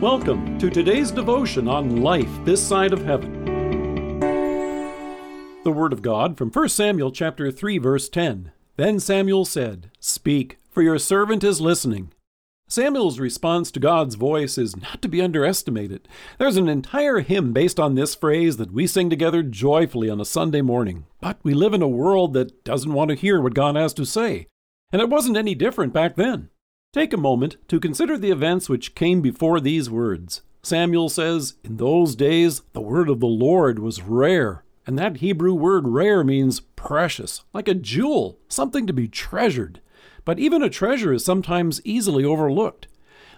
Welcome to today's devotion on life this side of heaven. The Word of God from 1 Samuel chapter 3 verse 10. Then Samuel said, Speak, for your servant is listening. Samuel's response to God's voice is not to be underestimated. There's an entire hymn based on this phrase that we sing together joyfully on a Sunday morning. But we live in a world that doesn't want to hear what God has to say. And it wasn't any different back then. Take a moment to consider the events which came before these words. Samuel says, In those days the word of the Lord was rare. And that Hebrew word rare means precious, like a jewel, something to be treasured. But even a treasure is sometimes easily overlooked.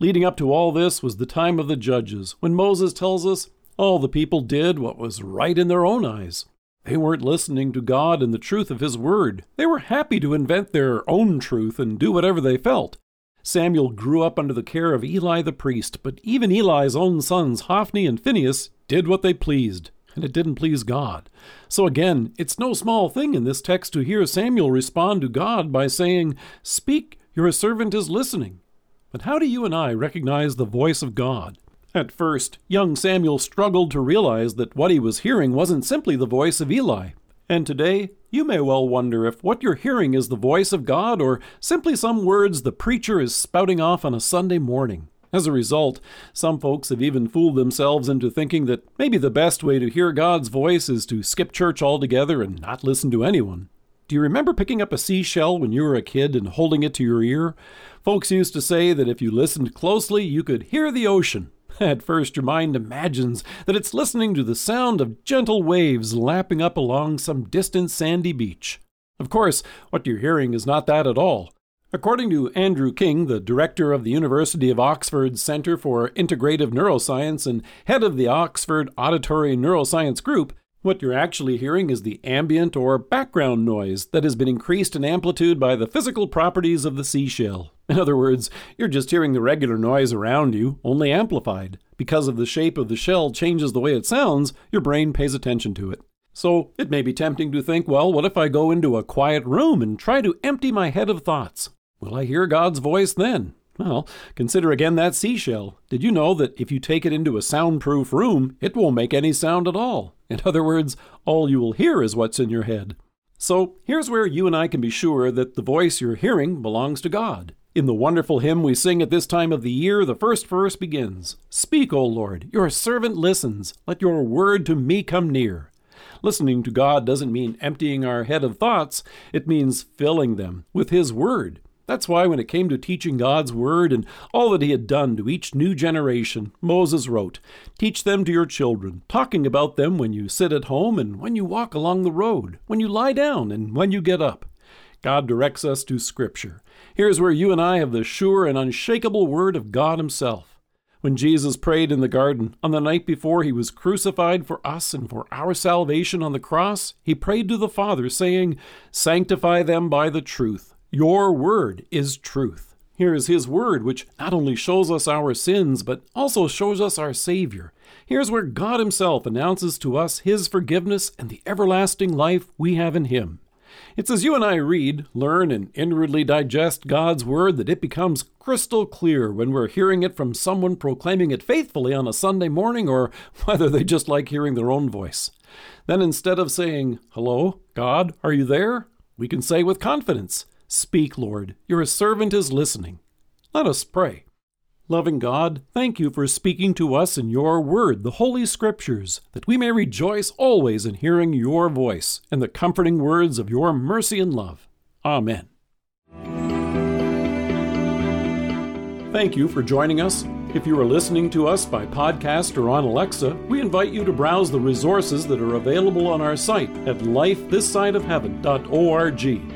Leading up to all this was the time of the judges, when Moses tells us all the people did what was right in their own eyes. They weren't listening to God and the truth of His word. They were happy to invent their own truth and do whatever they felt. Samuel grew up under the care of Eli the priest, but even Eli's own sons, Hophni and Phinehas, did what they pleased, and it didn't please God. So again, it's no small thing in this text to hear Samuel respond to God by saying, Speak, your servant is listening. But how do you and I recognize the voice of God? At first, young Samuel struggled to realize that what he was hearing wasn't simply the voice of Eli, and today, you may well wonder if what you're hearing is the voice of God or simply some words the preacher is spouting off on a Sunday morning. As a result, some folks have even fooled themselves into thinking that maybe the best way to hear God's voice is to skip church altogether and not listen to anyone. Do you remember picking up a seashell when you were a kid and holding it to your ear? Folks used to say that if you listened closely, you could hear the ocean. At first, your mind imagines that it's listening to the sound of gentle waves lapping up along some distant sandy beach. Of course, what you're hearing is not that at all. According to Andrew King, the director of the University of Oxford's Center for Integrative Neuroscience and head of the Oxford Auditory Neuroscience Group, what you're actually hearing is the ambient or background noise that has been increased in amplitude by the physical properties of the seashell. In other words, you're just hearing the regular noise around you, only amplified. Because of the shape of the shell changes the way it sounds, your brain pays attention to it. So it may be tempting to think, well, what if I go into a quiet room and try to empty my head of thoughts? Will I hear God's voice then? Well, consider again that seashell. Did you know that if you take it into a soundproof room, it won't make any sound at all? In other words, all you will hear is what's in your head. So here's where you and I can be sure that the voice you're hearing belongs to God. In the wonderful hymn we sing at this time of the year, the first verse begins Speak, O Lord, your servant listens, let your word to me come near. Listening to God doesn't mean emptying our head of thoughts, it means filling them with His Word. That's why, when it came to teaching God's Word and all that He had done to each new generation, Moses wrote, Teach them to your children, talking about them when you sit at home and when you walk along the road, when you lie down and when you get up. God directs us to Scripture. Here's where you and I have the sure and unshakable Word of God Himself. When Jesus prayed in the garden on the night before He was crucified for us and for our salvation on the cross, He prayed to the Father, saying, Sanctify them by the truth. Your word is truth. Here is His word, which not only shows us our sins, but also shows us our Savior. Here's where God Himself announces to us His forgiveness and the everlasting life we have in Him. It's as you and I read, learn, and inwardly digest God's Word that it becomes crystal clear when we're hearing it from someone proclaiming it faithfully on a Sunday morning or whether they just like hearing their own voice. Then instead of saying, Hello, God, are you there? we can say with confidence, Speak, Lord, your servant is listening. Let us pray. Loving God, thank you for speaking to us in your word, the Holy Scriptures, that we may rejoice always in hearing your voice and the comforting words of your mercy and love. Amen. Thank you for joining us. If you are listening to us by podcast or on Alexa, we invite you to browse the resources that are available on our site at lifethissideofheaven.org.